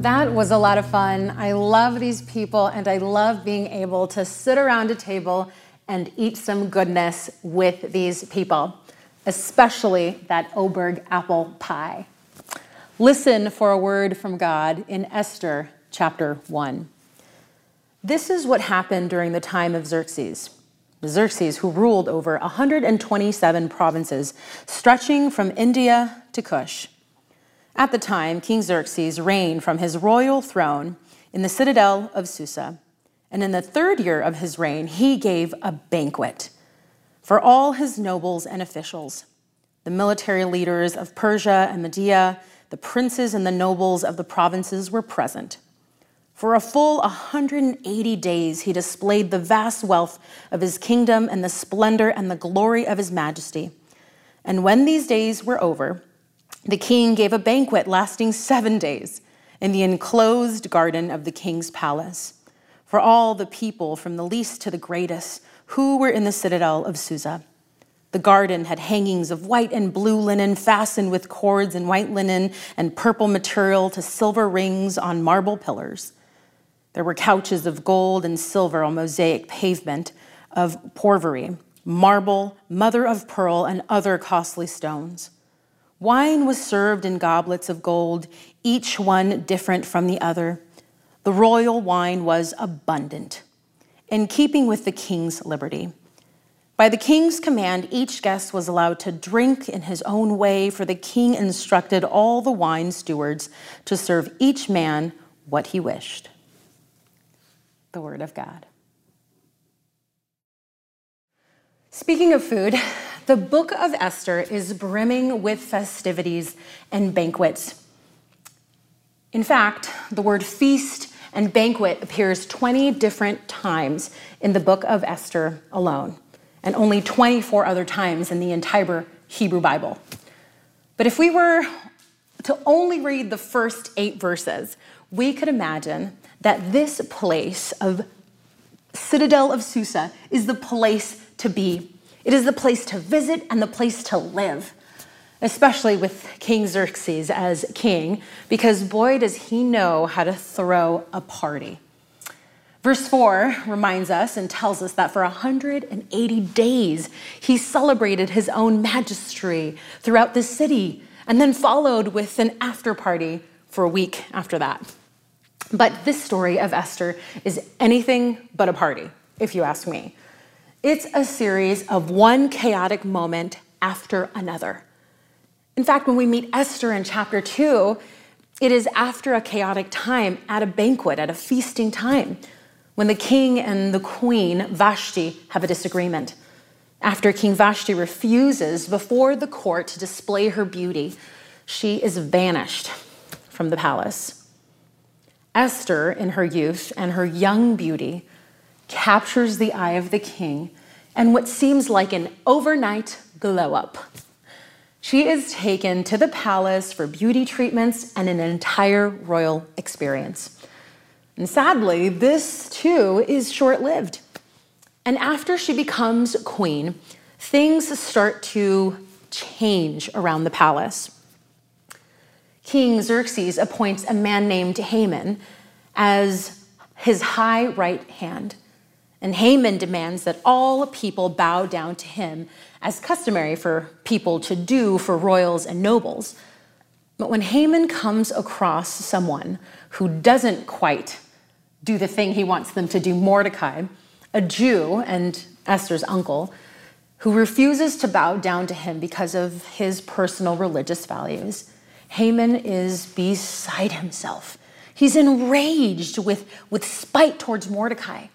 That was a lot of fun. I love these people and I love being able to sit around a table and eat some goodness with these people, especially that Oberg apple pie. Listen for a word from God in Esther chapter 1. This is what happened during the time of Xerxes. Xerxes, who ruled over 127 provinces, stretching from India to Kush. At the time, King Xerxes reigned from his royal throne in the citadel of Susa. And in the third year of his reign, he gave a banquet for all his nobles and officials, the military leaders of Persia and Media, the princes and the nobles of the provinces were present. For a full 180 days, he displayed the vast wealth of his kingdom and the splendor and the glory of his majesty. And when these days were over, the king gave a banquet lasting seven days in the enclosed garden of the king's palace for all the people, from the least to the greatest, who were in the citadel of Susa. The garden had hangings of white and blue linen fastened with cords and white linen and purple material to silver rings on marble pillars. There were couches of gold and silver on mosaic pavement of porphyry, marble, mother of pearl, and other costly stones. Wine was served in goblets of gold, each one different from the other. The royal wine was abundant, in keeping with the king's liberty. By the king's command, each guest was allowed to drink in his own way, for the king instructed all the wine stewards to serve each man what he wished. The word of God. Speaking of food, the book of Esther is brimming with festivities and banquets. In fact, the word feast and banquet appears 20 different times in the book of Esther alone, and only 24 other times in the entire Hebrew Bible. But if we were to only read the first eight verses, we could imagine that this place of Citadel of Susa is the place to be it is the place to visit and the place to live, especially with King Xerxes as king, because boy, does he know how to throw a party. Verse 4 reminds us and tells us that for 180 days he celebrated his own majesty throughout the city and then followed with an after party for a week after that. But this story of Esther is anything but a party, if you ask me. It's a series of one chaotic moment after another. In fact, when we meet Esther in chapter 2, it is after a chaotic time at a banquet, at a feasting time, when the king and the queen, Vashti, have a disagreement. After King Vashti refuses before the court to display her beauty, she is banished from the palace. Esther, in her youth and her young beauty, captures the eye of the king and what seems like an overnight glow up. She is taken to the palace for beauty treatments and an entire royal experience. And sadly, this too is short lived. And after she becomes queen, things start to change around the palace. King Xerxes appoints a man named Haman as his high right hand. And Haman demands that all people bow down to him, as customary for people to do for royals and nobles. But when Haman comes across someone who doesn't quite do the thing he wants them to do, Mordecai, a Jew and Esther's uncle, who refuses to bow down to him because of his personal religious values, Haman is beside himself. He's enraged with, with spite towards Mordecai.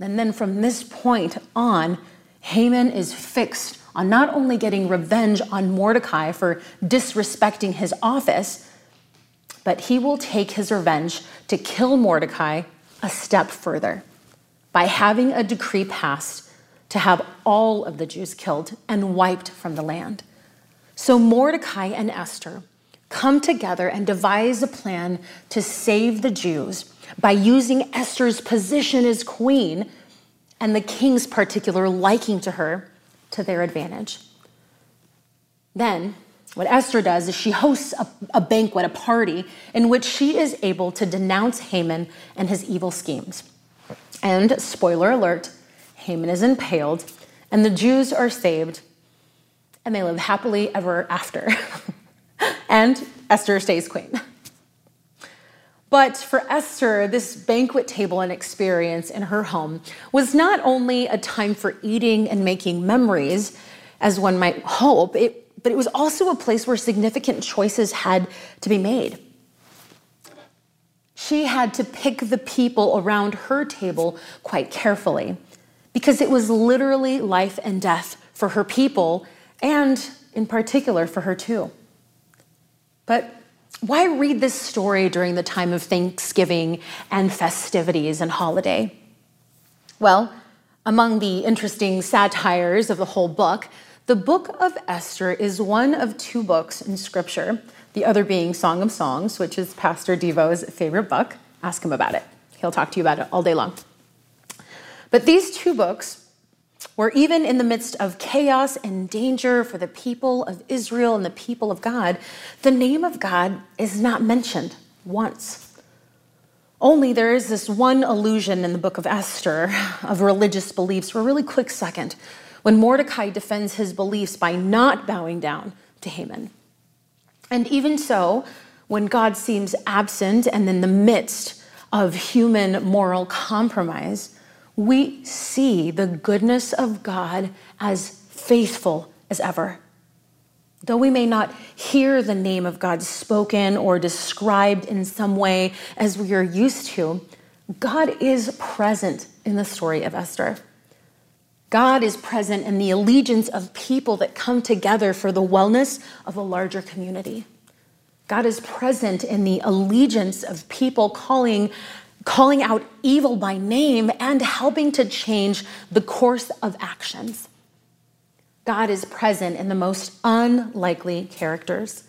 And then from this point on, Haman is fixed on not only getting revenge on Mordecai for disrespecting his office, but he will take his revenge to kill Mordecai a step further by having a decree passed to have all of the Jews killed and wiped from the land. So Mordecai and Esther come together and devise a plan to save the Jews by using Esther's position as queen and the king's particular liking to her to their advantage. Then What Esther does is she hosts a, a, banquet, a party, in which she is able to denounce Haman and his evil schemes. And, spoiler alert, Haman is impaled, and the Jews are saved, and they live happily ever after. and Esther stays queen. But for Esther, this banquet table and experience in her home was not only a time for eating and making memories, as one might hope, it, but it was also a place where significant choices had to be made. She had to pick the people around her table quite carefully because it was literally life and death for her people and, in particular, for her too. But why read this story during the time of Thanksgiving and festivities and holiday? Well, among the interesting satires of the whole book, the book of Esther is one of two books in Scripture, the other being Song of Songs, which is Pastor Devo's favorite book. Ask him about it. He'll talk to you about it all day long. But these two books where even in the midst of chaos and danger for the people of Israel and the people of God, the name of God is not mentioned once. Only there is this one allusion in the book of Esther of religious beliefs for a really quick second when Mordecai defends his beliefs by not bowing down to Haman. And even so, when God seems absent and in the midst of human moral compromise, we see the goodness of God as faithful as ever. Though we may not hear the name of God spoken or described in some way as we are used to, God is present in the story of Esther. God is present in the allegiance of people that come together for the wellness of a larger community. God is present in the allegiance of people calling calling out evil by name, and helping to change the course of actions. God is present in the most unlikely characters.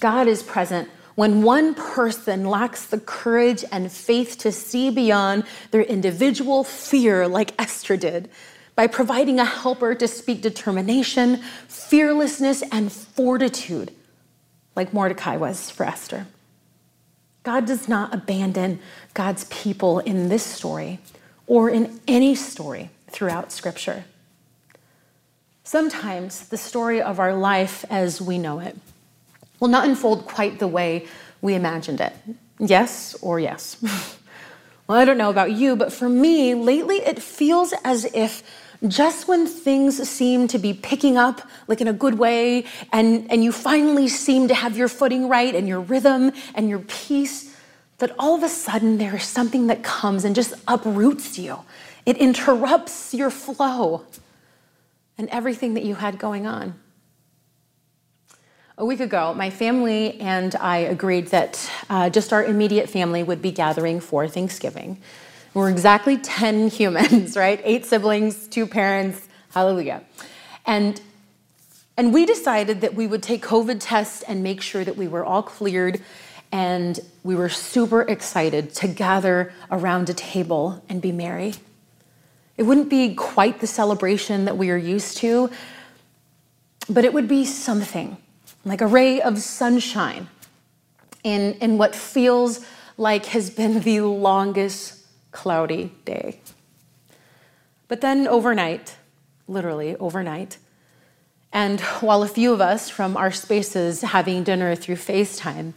God is present when one person lacks the courage and faith to see beyond their individual fear, like Esther did, by providing a helper to speak determination, fearlessness, and fortitude, like Mordecai was for Esther. God does not abandon God's people in this story or in any story throughout Scripture. Sometimes the story of our life as we know it will not unfold quite the way we imagined it. Yes or yes? well, I don't know about you, but for me, lately it feels as if just when things seem to be picking up, like in a good way, and, and you finally seem to have your footing right and your rhythm and your peace, that all of a sudden there is something that comes and just uproots you. It interrupts your flow and everything that you had going on. A week ago, my family and I agreed that uh, just our immediate family would be gathering for Thanksgiving. We're exactly 10 humans, right? Eight siblings, two parents, hallelujah. And, and we decided that we would take COVID tests and make sure that we were all cleared. And we were super excited to gather around a table and be merry. It wouldn't be quite the celebration that we are used to, but it would be something like a ray of sunshine in, in what feels like has been the longest cloudy day. But then overnight, literally overnight, and while a few of us from our spaces having dinner through FaceTime,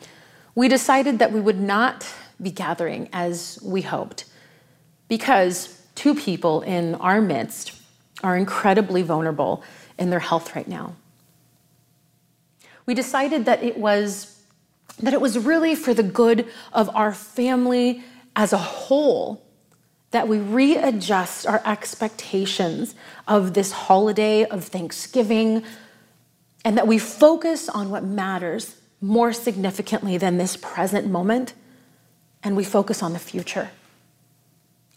we decided that we would not be gathering as we hoped because two people in our midst are incredibly vulnerable in their health right now. We decided that it was that it was really for the good of our family as a whole that we readjust our expectations of this holiday of Thanksgiving and that we focus on what matters more significantly than this present moment and we focus on the future.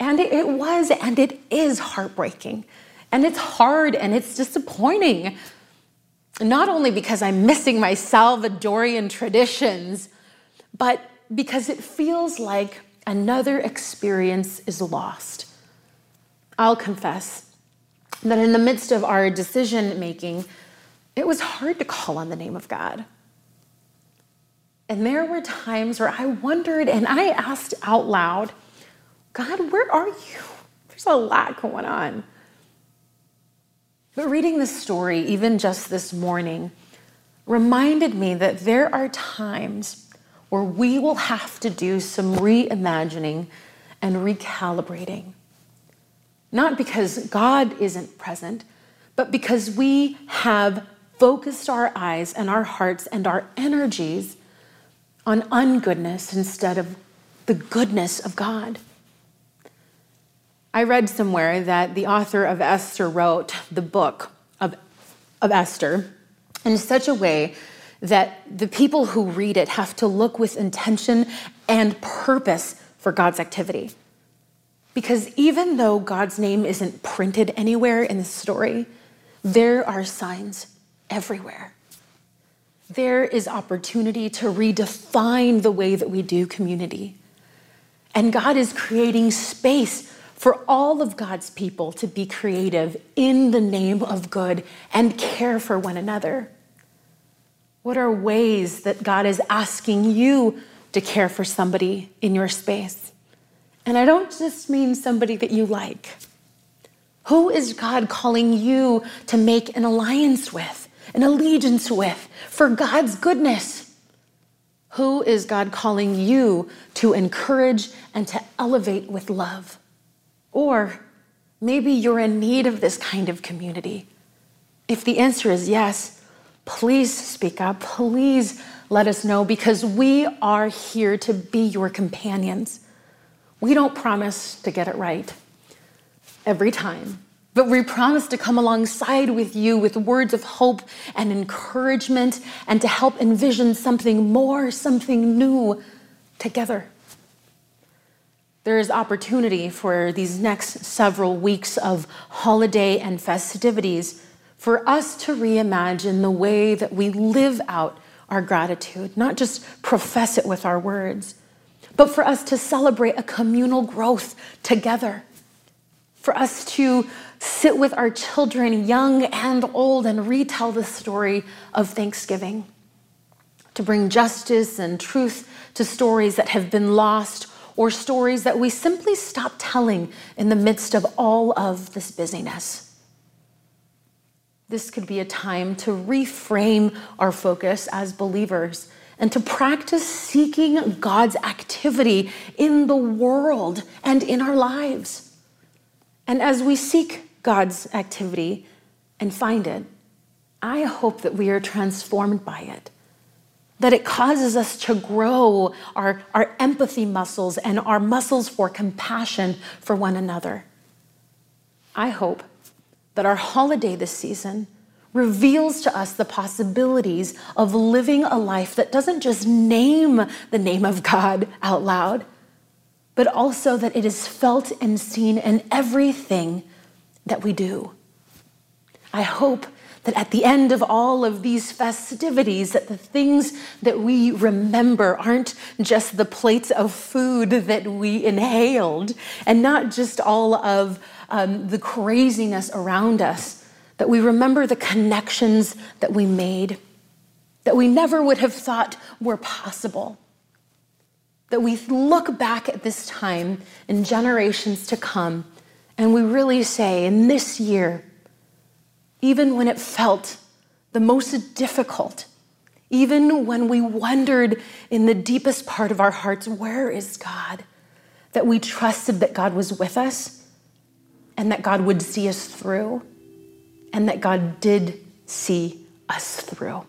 And it was and it is heartbreaking and it's hard and it's disappointing. Not only because I'm missing my Salvadorian traditions, but because it feels like another experience is lost. I'll confess that in the midst of our decision making, it was hard to call on the name of God. And there were times where I wondered and I asked out loud, God, where are you? There's a lot going on. But reading this story, even just this morning, reminded me that there are times where we will have to do some reimagining and recalibrating. Not because God isn't present, but because we have focused our eyes and our hearts and our energies on ungoodness instead of the goodness of God. I read somewhere that the author of Esther wrote the book of, of Esther in such a way that the people who read it have to look with intention and purpose for God's activity. Because even though God's name isn't printed anywhere in the story, there are signs everywhere. There is opportunity to redefine the way that we do community. And God is creating space for all of God's people to be creative in the name of good and care for one another. What are ways that God is asking you to care for somebody in your space? And I don't just mean somebody that you like. Who is God calling you to make an alliance with, an allegiance with, for God's goodness? Who is God calling you to encourage and to elevate with love? Or maybe you're in need of this kind of community. If the answer is yes, please speak up. Please let us know because we are here to be your companions. We don't promise to get it right every time, but we promise to come alongside with you with words of hope and encouragement and to help envision something more, something new together there is opportunity for these next several weeks of holiday and festivities for us to reimagine the way that we live out our gratitude, not just profess it with our words, but for us to celebrate a communal growth together, for us to sit with our children, young and old, and retell the story of Thanksgiving, to bring justice and truth to stories that have been lost or stories that we simply stop telling in the midst of all of this busyness. This could be a time to reframe our focus as believers and to practice seeking God's activity in the world and in our lives. And as we seek God's activity and find it, I hope that we are transformed by it that it causes us to grow our, our empathy muscles and our muscles for compassion for one another. I hope that our holiday this season reveals to us the possibilities of living a life that doesn't just name the name of God out loud, but also that it is felt and seen in everything that we do. I hope that at the end of all of these festivities that the things that we remember aren't just the plates of food that we inhaled and not just all of um, the craziness around us that we remember the connections that we made that we never would have thought were possible that we look back at this time in generations to come and we really say in this year even when it felt the most difficult, even when we wondered in the deepest part of our hearts, where is God? That we trusted that God was with us and that God would see us through and that God did see us through.